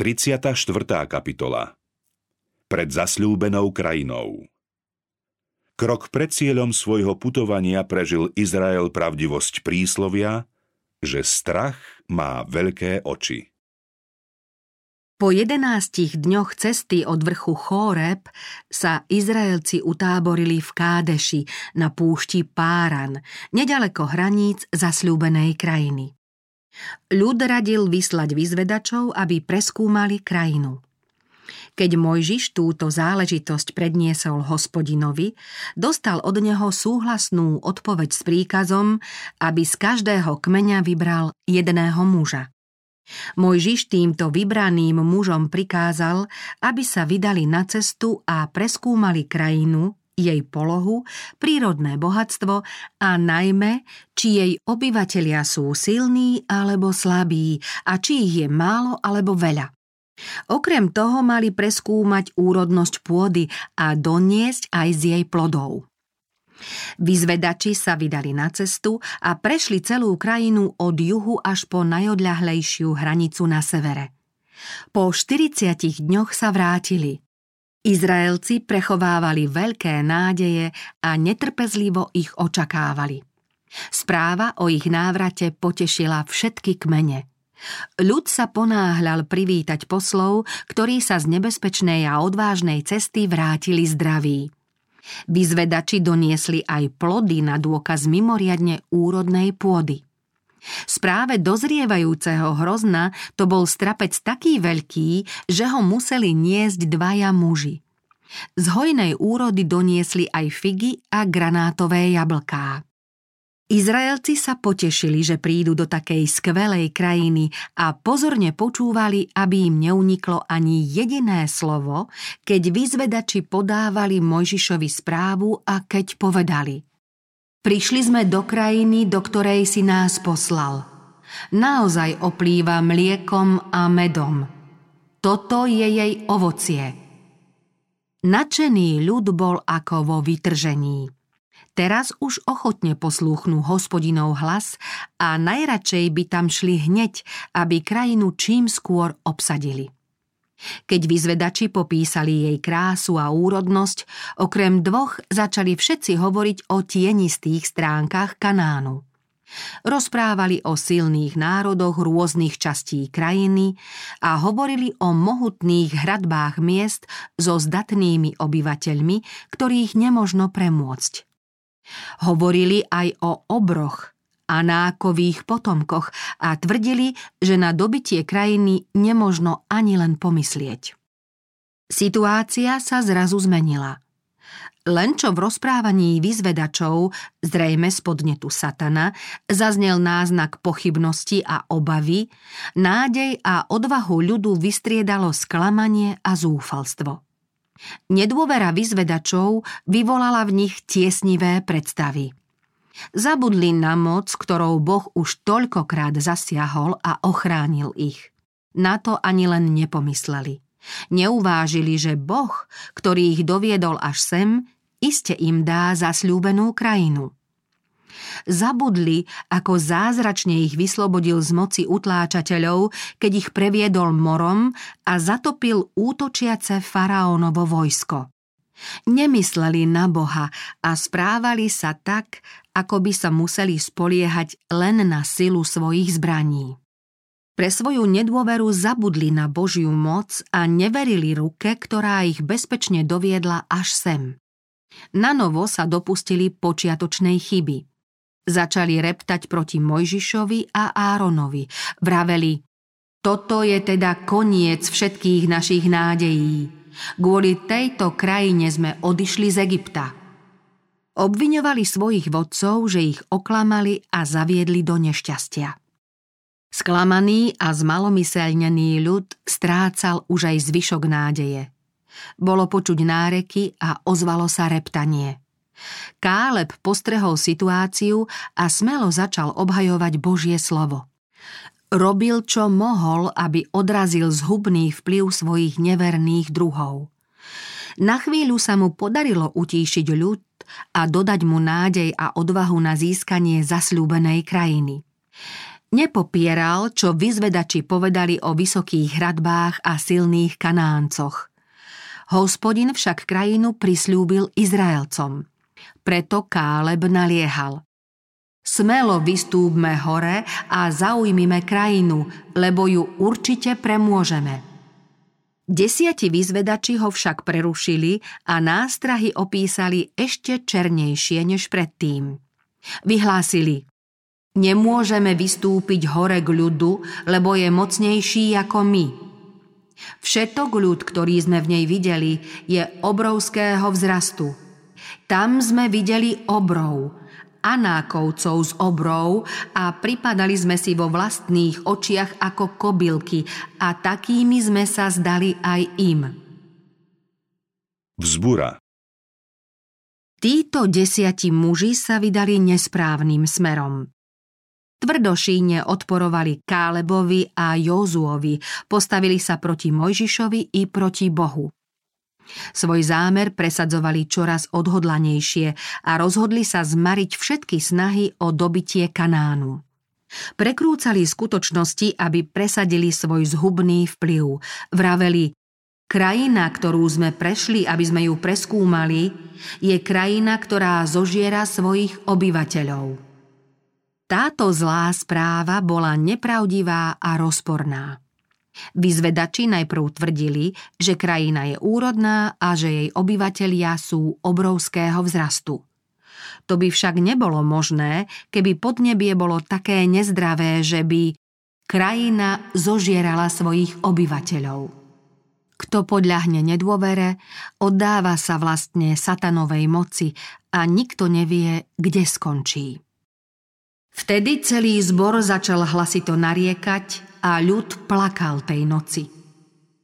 34. kapitola Pred zasľúbenou krajinou Krok pred cieľom svojho putovania prežil Izrael pravdivosť príslovia, že strach má veľké oči. Po jedenástich dňoch cesty od vrchu Chóreb sa Izraelci utáborili v Kádeši na púšti Páran, nedaleko hraníc zasľúbenej krajiny. Ľud radil vyslať vyzvedačov, aby preskúmali krajinu. Keď Mojžiš túto záležitosť predniesol hospodinovi, dostal od neho súhlasnú odpoveď s príkazom, aby z každého kmeňa vybral jedného muža. Mojžiš týmto vybraným mužom prikázal, aby sa vydali na cestu a preskúmali krajinu, jej polohu, prírodné bohatstvo a najmä, či jej obyvatelia sú silní alebo slabí a či ich je málo alebo veľa. Okrem toho mali preskúmať úrodnosť pôdy a doniesť aj z jej plodov. Vyzvedači sa vydali na cestu a prešli celú krajinu od juhu až po najodľahlejšiu hranicu na severe. Po 40 dňoch sa vrátili. Izraelci prechovávali veľké nádeje a netrpezlivo ich očakávali. Správa o ich návrate potešila všetky kmene. Ľud sa ponáhľal privítať poslov, ktorí sa z nebezpečnej a odvážnej cesty vrátili zdraví. Vyzvedači doniesli aj plody na dôkaz mimoriadne úrodnej pôdy. Správe dozrievajúceho hrozna to bol strapec taký veľký, že ho museli niesť dvaja muži. Z hojnej úrody doniesli aj figy a granátové jablká. Izraelci sa potešili, že prídu do takej skvelej krajiny a pozorne počúvali, aby im neuniklo ani jediné slovo, keď vyzvedači podávali Mojžišovi správu a keď povedali Prišli sme do krajiny, do ktorej si nás poslal. Naozaj oplýva mliekom a medom. Toto je jej ovocie. Načený ľud bol ako vo vytržení. Teraz už ochotne poslúchnú hospodinov hlas a najradšej by tam šli hneď, aby krajinu čím skôr obsadili. Keď vyzvedači popísali jej krásu a úrodnosť, okrem dvoch začali všetci hovoriť o tienistých stránkach Kanánu. Rozprávali o silných národoch rôznych častí krajiny a hovorili o mohutných hradbách miest so zdatnými obyvateľmi, ktorých nemožno premôcť. Hovorili aj o obroch, a nákových potomkoch a tvrdili, že na dobitie krajiny nemožno ani len pomyslieť. Situácia sa zrazu zmenila. Len čo v rozprávaní vyzvedačov, zrejme z podnetu satana, zaznel náznak pochybnosti a obavy, nádej a odvahu ľudu vystriedalo sklamanie a zúfalstvo. Nedôvera vyzvedačov vyvolala v nich tiesnivé predstavy. Zabudli na moc, ktorou Boh už toľkokrát zasiahol a ochránil ich. Na to ani len nepomysleli. Neuvážili, že Boh, ktorý ich doviedol až sem, iste im dá zasľúbenú krajinu. Zabudli, ako zázračne ich vyslobodil z moci utláčateľov, keď ich previedol morom a zatopil útočiace faraónovo vojsko. Nemysleli na Boha a správali sa tak, ako by sa museli spoliehať len na silu svojich zbraní. Pre svoju nedôveru zabudli na Božiu moc a neverili ruke, ktorá ich bezpečne doviedla až sem. Na novo sa dopustili počiatočnej chyby. Začali reptať proti Mojžišovi a Áronovi. Vraveli, toto je teda koniec všetkých našich nádejí. Kvôli tejto krajine sme odišli z Egypta. Obviňovali svojich vodcov, že ich oklamali a zaviedli do nešťastia. Sklamaný a zmalomyselnený ľud strácal už aj zvyšok nádeje. Bolo počuť náreky a ozvalo sa reptanie. Káleb postrehol situáciu a smelo začal obhajovať Božie slovo. Robil, čo mohol, aby odrazil zhubný vplyv svojich neverných druhov. Na chvíľu sa mu podarilo utíšiť ľud a dodať mu nádej a odvahu na získanie zasľúbenej krajiny. Nepopieral, čo vyzvedači povedali o vysokých hradbách a silných kanáncoch. Hospodin však krajinu prislúbil Izraelcom. Preto Káleb naliehal. Smelo vystúpme hore a zaujmime krajinu, lebo ju určite premôžeme. Desiati vyzvedači ho však prerušili a nástrahy opísali ešte černejšie než predtým. Vyhlásili, Nemôžeme vystúpiť hore k ľudu, lebo je mocnejší ako my. Všetok ľud, ktorý sme v nej videli, je obrovského vzrastu. Tam sme videli obrov, anákovcov z obrov a pripadali sme si vo vlastných očiach ako kobylky a takými sme sa zdali aj im. Vzbura Títo desiati muži sa vydali nesprávnym smerom. Tvrdošíne odporovali Kálebovi a Jozuovi, postavili sa proti Mojžišovi i proti Bohu. Svoj zámer presadzovali čoraz odhodlanejšie a rozhodli sa zmariť všetky snahy o dobitie Kanánu. Prekrúcali skutočnosti, aby presadili svoj zhubný vplyv. Vraveli, krajina, ktorú sme prešli, aby sme ju preskúmali, je krajina, ktorá zožiera svojich obyvateľov. Táto zlá správa bola nepravdivá a rozporná. Vyzvedači najprv tvrdili, že krajina je úrodná a že jej obyvatelia sú obrovského vzrastu. To by však nebolo možné, keby podnebie bolo také nezdravé, že by krajina zožierala svojich obyvateľov. Kto podľahne nedôvere, oddáva sa vlastne satanovej moci a nikto nevie, kde skončí. Vtedy celý zbor začal hlasito nariekať a ľud plakal tej noci.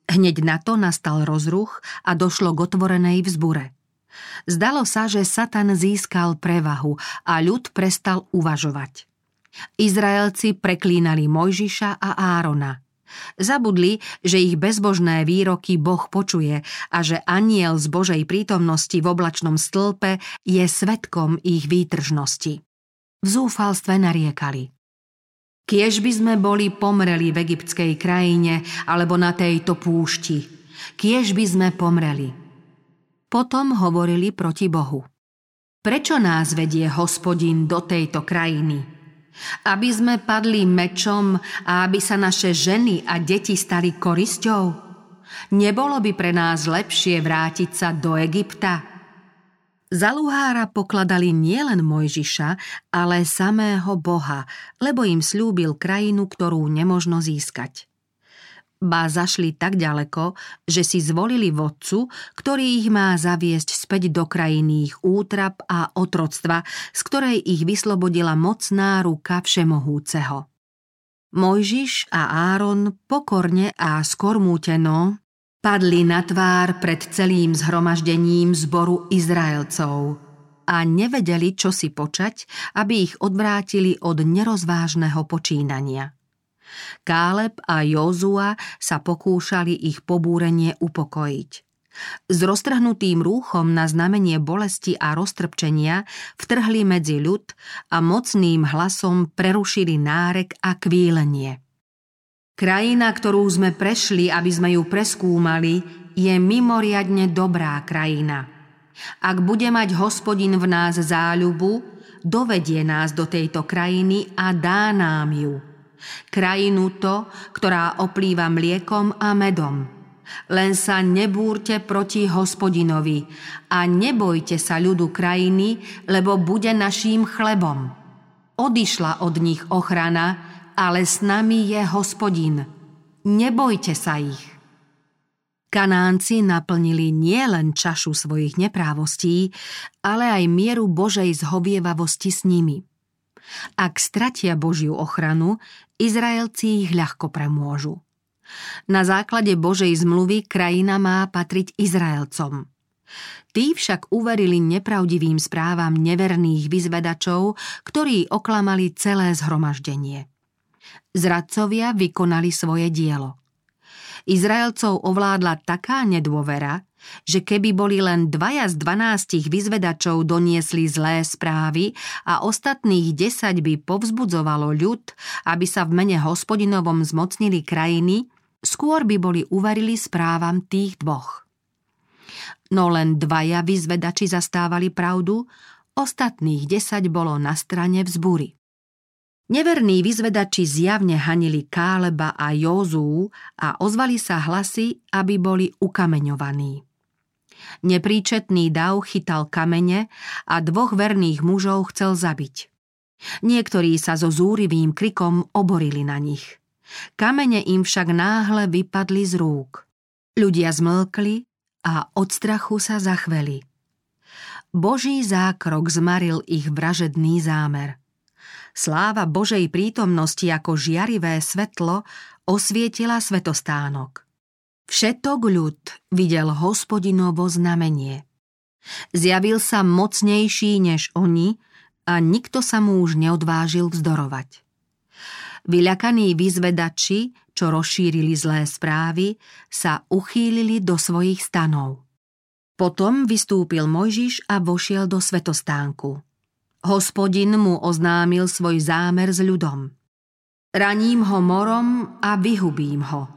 Hneď na to nastal rozruch a došlo k otvorenej vzbure. Zdalo sa, že Satan získal prevahu a ľud prestal uvažovať. Izraelci preklínali Mojžiša a Árona. Zabudli, že ich bezbožné výroky Boh počuje a že aniel z Božej prítomnosti v oblačnom stĺpe je svetkom ich výtržnosti v zúfalstve nariekali. Kiež by sme boli pomreli v egyptskej krajine alebo na tejto púšti, kiež by sme pomreli. Potom hovorili proti Bohu. Prečo nás vedie hospodin do tejto krajiny? Aby sme padli mečom a aby sa naše ženy a deti stali korisťou? Nebolo by pre nás lepšie vrátiť sa do Egypta? Za Luhára pokladali nielen Mojžiša, ale samého Boha, lebo im slúbil krajinu, ktorú nemožno získať. Ba zašli tak ďaleko, že si zvolili vodcu, ktorý ich má zaviesť späť do krajiny ich útrap a otroctva, z ktorej ich vyslobodila mocná ruka Všemohúceho. Mojžiš a Áron pokorne a skormúteno Padli na tvár pred celým zhromaždením zboru Izraelcov a nevedeli, čo si počať, aby ich odvrátili od nerozvážneho počínania. Káleb a Jozua sa pokúšali ich pobúrenie upokojiť. S roztrhnutým rúchom na znamenie bolesti a roztrpčenia vtrhli medzi ľud a mocným hlasom prerušili nárek a kvílenie. Krajina, ktorú sme prešli, aby sme ju preskúmali, je mimoriadne dobrá krajina. Ak bude mať hospodin v nás záľubu, dovedie nás do tejto krajiny a dá nám ju. Krajinu to, ktorá oplýva mliekom a medom. Len sa nebúrte proti hospodinovi a nebojte sa ľudu krajiny, lebo bude naším chlebom. Odišla od nich ochrana, ale s nami je hospodin. Nebojte sa ich. Kanánci naplnili nielen čašu svojich neprávostí, ale aj mieru Božej zhovievavosti s nimi. Ak stratia Božiu ochranu, Izraelci ich ľahko premôžu. Na základe Božej zmluvy krajina má patriť Izraelcom. Tí však uverili nepravdivým správam neverných vyzvedačov, ktorí oklamali celé zhromaždenie. Zradcovia vykonali svoje dielo. Izraelcov ovládla taká nedôvera, že keby boli len dvaja z dvanástich vyzvedačov doniesli zlé správy a ostatných desať by povzbudzovalo ľud, aby sa v mene hospodinovom zmocnili krajiny, skôr by boli uvarili správam tých dvoch. No len dvaja vyzvedači zastávali pravdu, ostatných desať bolo na strane vzbúry. Neverní vyzvedači zjavne hanili Káleba a Józú a ozvali sa hlasy, aby boli ukameňovaní. Nepríčetný dav chytal kamene a dvoch verných mužov chcel zabiť. Niektorí sa so zúrivým krikom oborili na nich. Kamene im však náhle vypadli z rúk. Ľudia zmlkli a od strachu sa zachveli. Boží zákrok zmaril ich vražedný zámer. Sláva Božej prítomnosti ako žiarivé svetlo osvietila svetostánok. Všetok ľud videl hospodinovo znamenie. Zjavil sa mocnejší než oni a nikto sa mu už neodvážil vzdorovať. Vyľakaní vyzvedači, čo rozšírili zlé správy, sa uchýlili do svojich stanov. Potom vystúpil Mojžiš a vošiel do svetostánku. Hospodin mu oznámil svoj zámer s ľudom. Raním ho morom a vyhubím ho –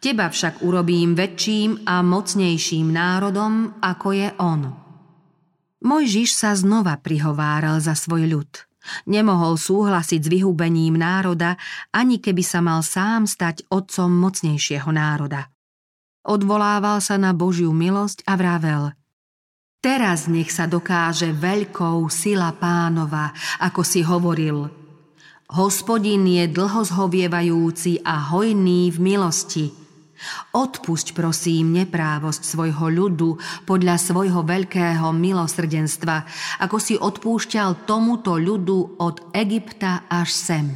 Teba však urobím väčším a mocnejším národom, ako je on. Mojžiš sa znova prihováral za svoj ľud. Nemohol súhlasiť s vyhubením národa, ani keby sa mal sám stať otcom mocnejšieho národa. Odvolával sa na Božiu milosť a vravel – Teraz nech sa dokáže veľkou sila pánova, ako si hovoril – Hospodin je dlho zhovievajúci a hojný v milosti. Odpusť prosím neprávosť svojho ľudu podľa svojho veľkého milosrdenstva, ako si odpúšťal tomuto ľudu od Egypta až sem.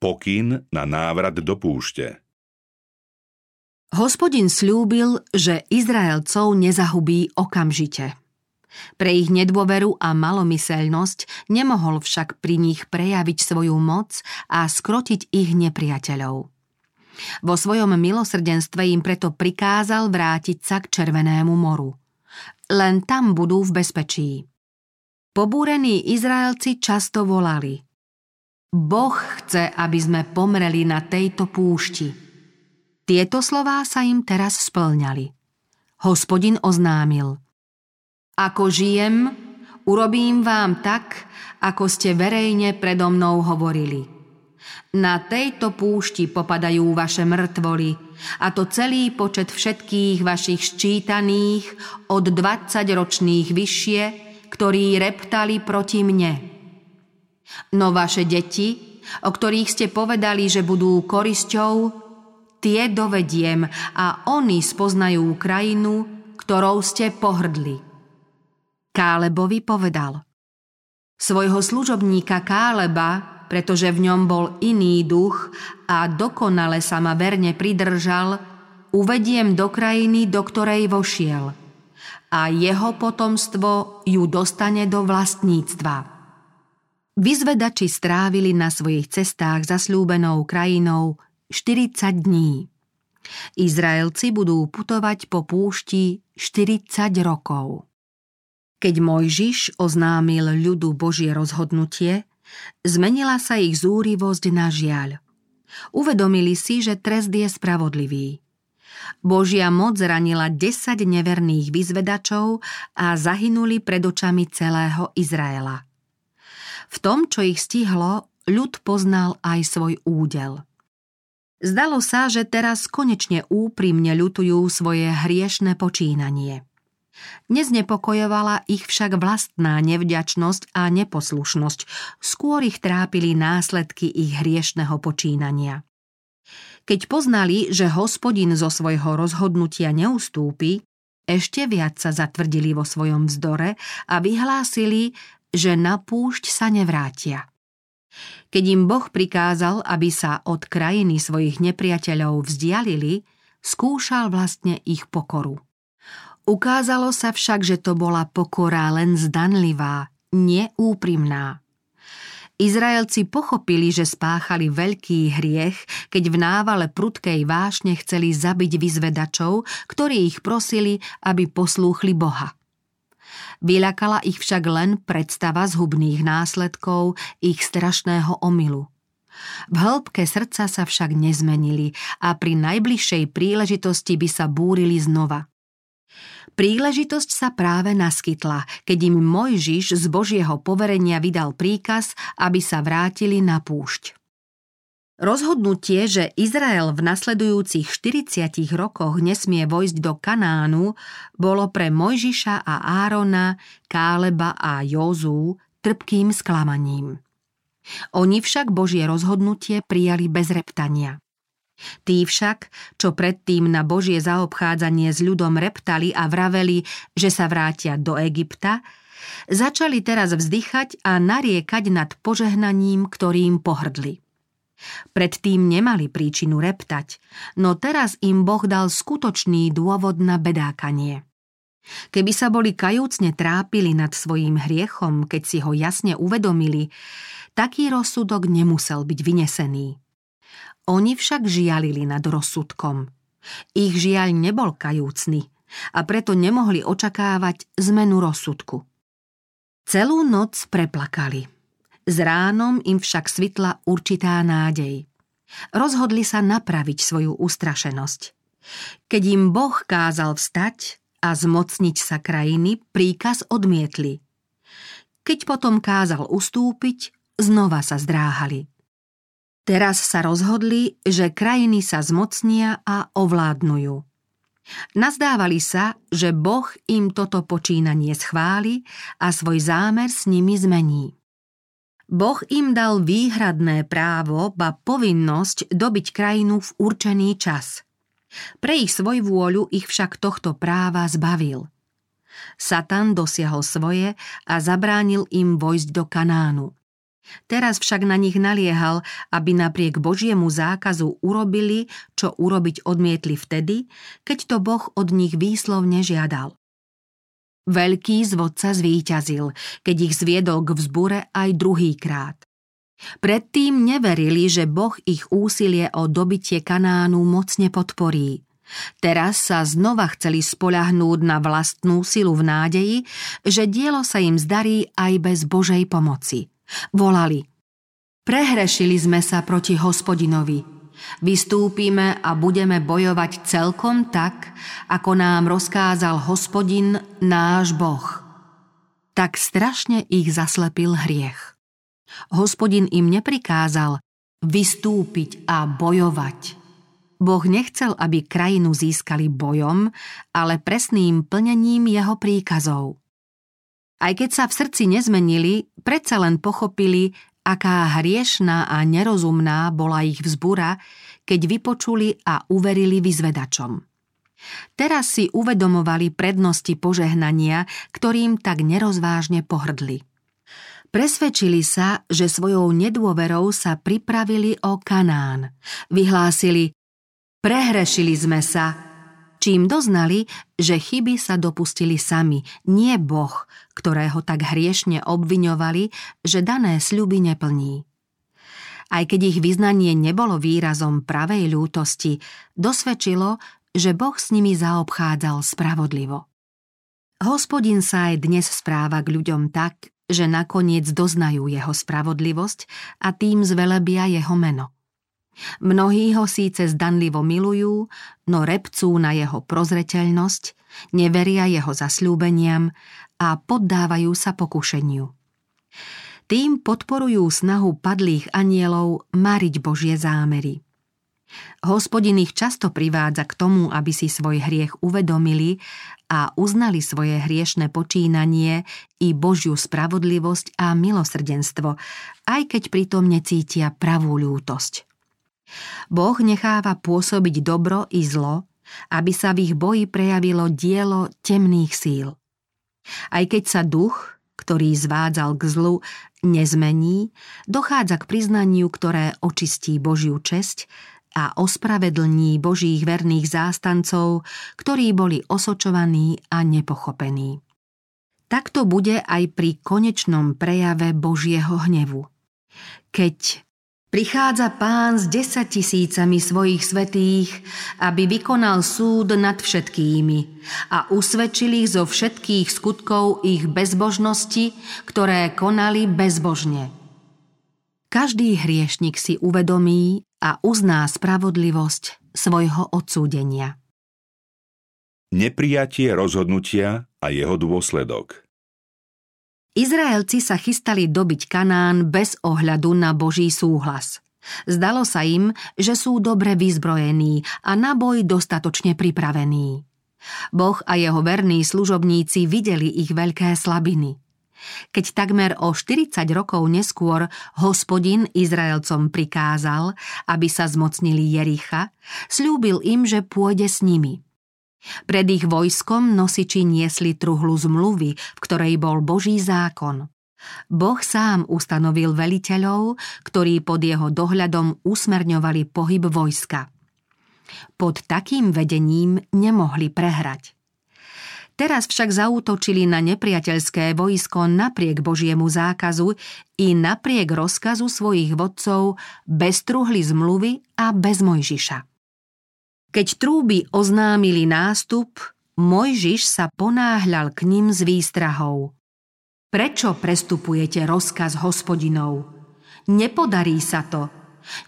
Pokyn na návrat do púšte Hospodin slúbil, že Izraelcov nezahubí okamžite. Pre ich nedôveru a malomyselnosť nemohol však pri nich prejaviť svoju moc a skrotiť ich nepriateľov. Vo svojom milosrdenstve im preto prikázal vrátiť sa k Červenému moru. Len tam budú v bezpečí. Pobúrení Izraelci často volali Boh chce, aby sme pomreli na tejto púšti. Tieto slová sa im teraz splňali. Hospodin oznámil – ako žijem, urobím vám tak, ako ste verejne predo mnou hovorili. Na tejto púšti popadajú vaše mŕtvoly, a to celý počet všetkých vašich ščítaných od 20 ročných vyššie, ktorí reptali proti mne. No vaše deti, o ktorých ste povedali, že budú korisťou, tie dovediem a oni spoznajú krajinu, ktorou ste pohrdli. Kálebovi povedal Svojho služobníka Káleba, pretože v ňom bol iný duch a dokonale sa ma verne pridržal, uvediem do krajiny, do ktorej vošiel a jeho potomstvo ju dostane do vlastníctva. Vyzvedači strávili na svojich cestách zasľúbenou krajinou 40 dní. Izraelci budú putovať po púšti 40 rokov. Keď Mojžiš oznámil ľudu Božie rozhodnutie, zmenila sa ich zúrivosť na žiaľ. Uvedomili si, že trest je spravodlivý. Božia moc zranila 10 neverných vyzvedačov a zahynuli pred očami celého Izraela. V tom, čo ich stihlo, ľud poznal aj svoj údel. Zdalo sa, že teraz konečne úprimne ľutujú svoje hriešne počínanie – Neznepokojovala ich však vlastná nevďačnosť a neposlušnosť, skôr ich trápili následky ich hriešného počínania. Keď poznali, že hospodin zo svojho rozhodnutia neustúpi, ešte viac sa zatvrdili vo svojom vzdore a vyhlásili, že na púšť sa nevrátia. Keď im Boh prikázal, aby sa od krajiny svojich nepriateľov vzdialili, skúšal vlastne ich pokoru. Ukázalo sa však, že to bola pokora len zdanlivá, neúprimná. Izraelci pochopili, že spáchali veľký hriech, keď v návale prudkej vášne chceli zabiť vyzvedačov, ktorí ich prosili, aby poslúchli Boha. Vyľakala ich však len predstava zhubných následkov ich strašného omylu. V hĺbke srdca sa však nezmenili a pri najbližšej príležitosti by sa búrili znova. Príležitosť sa práve naskytla, keď im Mojžiš z Božieho poverenia vydal príkaz, aby sa vrátili na púšť. Rozhodnutie, že Izrael v nasledujúcich 40 rokoch nesmie vojsť do Kanánu, bolo pre Mojžiša a Árona, Káleba a Jozú trpkým sklamaním. Oni však Božie rozhodnutie prijali bez reptania. Tí však, čo predtým na Božie zaobchádzanie s ľudom reptali a vraveli, že sa vrátia do Egypta, začali teraz vzdychať a nariekať nad požehnaním, ktorým pohrdli. Predtým nemali príčinu reptať, no teraz im Boh dal skutočný dôvod na bedákanie. Keby sa boli kajúcne trápili nad svojím hriechom, keď si ho jasne uvedomili, taký rozsudok nemusel byť vynesený. Oni však žialili nad rozsudkom. Ich žiaľ nebol kajúcný a preto nemohli očakávať zmenu rozsudku. Celú noc preplakali. Z ránom im však svitla určitá nádej. Rozhodli sa napraviť svoju ustrašenosť. Keď im Boh kázal vstať a zmocniť sa krajiny, príkaz odmietli. Keď potom kázal ustúpiť, znova sa zdráhali. Teraz sa rozhodli, že krajiny sa zmocnia a ovládnujú. Nazdávali sa, že Boh im toto počínanie schváli a svoj zámer s nimi zmení. Boh im dal výhradné právo, ba povinnosť dobiť krajinu v určený čas. Pre ich svoj vôľu ich však tohto práva zbavil. Satan dosiahol svoje a zabránil im vojsť do Kanánu. Teraz však na nich naliehal, aby napriek Božiemu zákazu urobili, čo urobiť odmietli vtedy, keď to Boh od nich výslovne žiadal. Veľký zvodca zvíťazil, keď ich zviedol k vzbure aj druhýkrát. Predtým neverili, že Boh ich úsilie o dobitie Kanánu mocne podporí. Teraz sa znova chceli spoľahnúť na vlastnú silu v nádeji, že dielo sa im zdarí aj bez Božej pomoci – Volali. Prehrešili sme sa proti hospodinovi. Vystúpime a budeme bojovať celkom tak, ako nám rozkázal hospodin náš Boh. Tak strašne ich zaslepil hriech. Hospodin im neprikázal vystúpiť a bojovať. Boh nechcel, aby krajinu získali bojom, ale presným plnením jeho príkazov. Aj keď sa v srdci nezmenili, predsa len pochopili, aká hriešná a nerozumná bola ich vzbura, keď vypočuli a uverili vyzvedačom. Teraz si uvedomovali prednosti požehnania, ktorým tak nerozvážne pohrdli. Presvedčili sa, že svojou nedôverou sa pripravili o Kanán. Vyhlásili, prehrešili sme sa, čím doznali, že chyby sa dopustili sami, nie Boh, ktorého tak hriešne obviňovali, že dané sľuby neplní. Aj keď ich vyznanie nebolo výrazom pravej ľútosti, dosvedčilo, že Boh s nimi zaobchádzal spravodlivo. Hospodin sa aj dnes správa k ľuďom tak, že nakoniec doznajú jeho spravodlivosť a tým zvelebia jeho meno. Mnohí ho síce zdanlivo milujú, no repcú na jeho prozreteľnosť, neveria jeho zasľúbeniam a poddávajú sa pokušeniu. Tým podporujú snahu padlých anielov mariť Božie zámery. Hospodin ich často privádza k tomu, aby si svoj hriech uvedomili a uznali svoje hriešne počínanie i Božiu spravodlivosť a milosrdenstvo, aj keď pritom necítia pravú ľútosť. Boh necháva pôsobiť dobro i zlo, aby sa v ich boji prejavilo dielo temných síl. Aj keď sa duch, ktorý zvádzal k zlu, nezmení, dochádza k priznaniu, ktoré očistí Božiu česť a ospravedlní Božích verných zástancov, ktorí boli osočovaní a nepochopení. Takto bude aj pri konečnom prejave Božieho hnevu. Keď prichádza pán s desať tisícami svojich svetých, aby vykonal súd nad všetkými a usvedčil ich zo všetkých skutkov ich bezbožnosti, ktoré konali bezbožne. Každý hriešnik si uvedomí a uzná spravodlivosť svojho odsúdenia. Neprijatie rozhodnutia a jeho dôsledok Izraelci sa chystali dobiť Kanán bez ohľadu na Boží súhlas. Zdalo sa im, že sú dobre vyzbrojení a na boj dostatočne pripravení. Boh a jeho verní služobníci videli ich veľké slabiny – keď takmer o 40 rokov neskôr hospodin Izraelcom prikázal, aby sa zmocnili Jericha, slúbil im, že pôjde s nimi. Pred ich vojskom nosiči niesli truhlu zmluvy, v ktorej bol Boží zákon. Boh sám ustanovil veliteľov, ktorí pod jeho dohľadom usmerňovali pohyb vojska. Pod takým vedením nemohli prehrať. Teraz však zaútočili na nepriateľské vojsko napriek Božiemu zákazu i napriek rozkazu svojich vodcov bez truhly zmluvy a bez Mojžiša. Keď trúby oznámili nástup, Mojžiš sa ponáhľal k ním s výstrahou. Prečo prestupujete rozkaz hospodinov? Nepodarí sa to.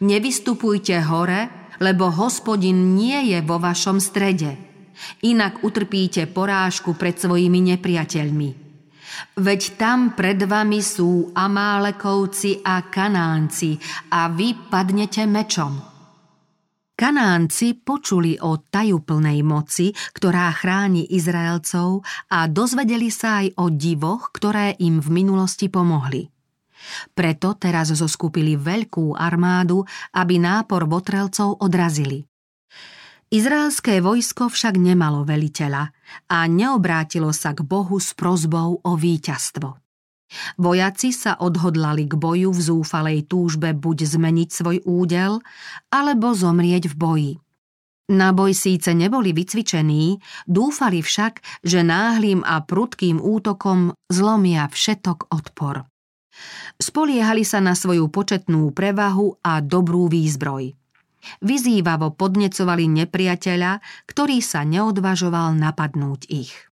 Nevystupujte hore, lebo hospodin nie je vo vašom strede inak utrpíte porážku pred svojimi nepriateľmi. Veď tam pred vami sú Amálekovci a Kanánci a vy padnete mečom. Kanánci počuli o tajúplnej moci, ktorá chráni Izraelcov a dozvedeli sa aj o divoch, ktoré im v minulosti pomohli. Preto teraz zoskupili veľkú armádu, aby nápor votrelcov odrazili. Izraelské vojsko však nemalo veliteľa a neobrátilo sa k Bohu s prozbou o víťazstvo. Vojaci sa odhodlali k boju v zúfalej túžbe buď zmeniť svoj údel, alebo zomrieť v boji. Na boj síce neboli vycvičení, dúfali však, že náhlým a prudkým útokom zlomia všetok odpor. Spoliehali sa na svoju početnú prevahu a dobrú výzbroj – Vyzývavo podnecovali nepriateľa, ktorý sa neodvažoval napadnúť ich.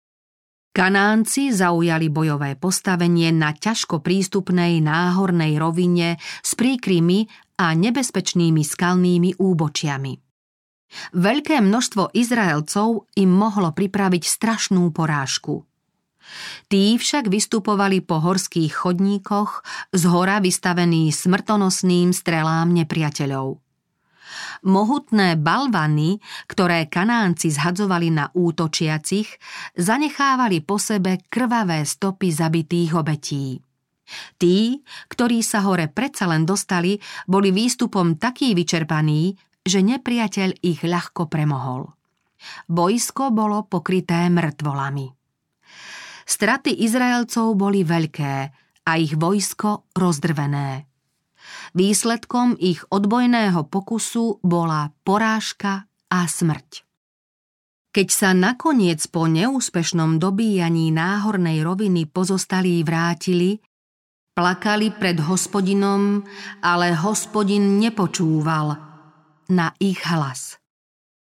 Kanánci zaujali bojové postavenie na ťažko prístupnej náhornej rovine s príkrymi a nebezpečnými skalnými úbočiami. Veľké množstvo Izraelcov im mohlo pripraviť strašnú porážku. Tí však vystupovali po horských chodníkoch, z hora vystavení smrtonosným strelám nepriateľov. Mohutné balvany, ktoré kanánci zhadzovali na útočiacich, zanechávali po sebe krvavé stopy zabitých obetí. Tí, ktorí sa hore predsa len dostali, boli výstupom taký vyčerpaní, že nepriateľ ich ľahko premohol. Bojsko bolo pokryté mŕtvolami. Straty Izraelcov boli veľké a ich vojsko rozdrvené. Výsledkom ich odbojného pokusu bola porážka a smrť. Keď sa nakoniec po neúspešnom dobíjaní náhornej roviny pozostalí vrátili, plakali pred hospodinom, ale hospodin nepočúval na ich hlas.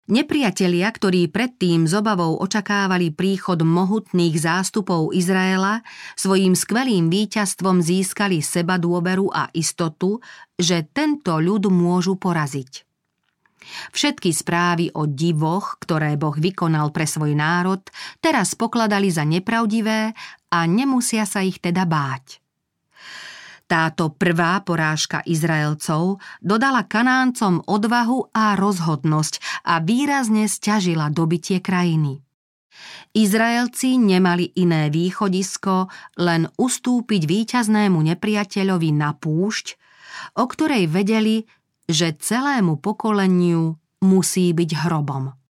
Nepriatelia, ktorí predtým z obavou očakávali príchod mohutných zástupov Izraela, svojím skvelým víťazstvom získali seba dôveru a istotu, že tento ľud môžu poraziť. Všetky správy o divoch, ktoré Boh vykonal pre svoj národ, teraz pokladali za nepravdivé a nemusia sa ich teda báť. Táto prvá porážka Izraelcov dodala Kanáncom odvahu a rozhodnosť a výrazne stiažila dobitie krajiny. Izraelci nemali iné východisko, len ustúpiť víťaznému nepriateľovi na púšť, o ktorej vedeli, že celému pokoleniu musí byť hrobom.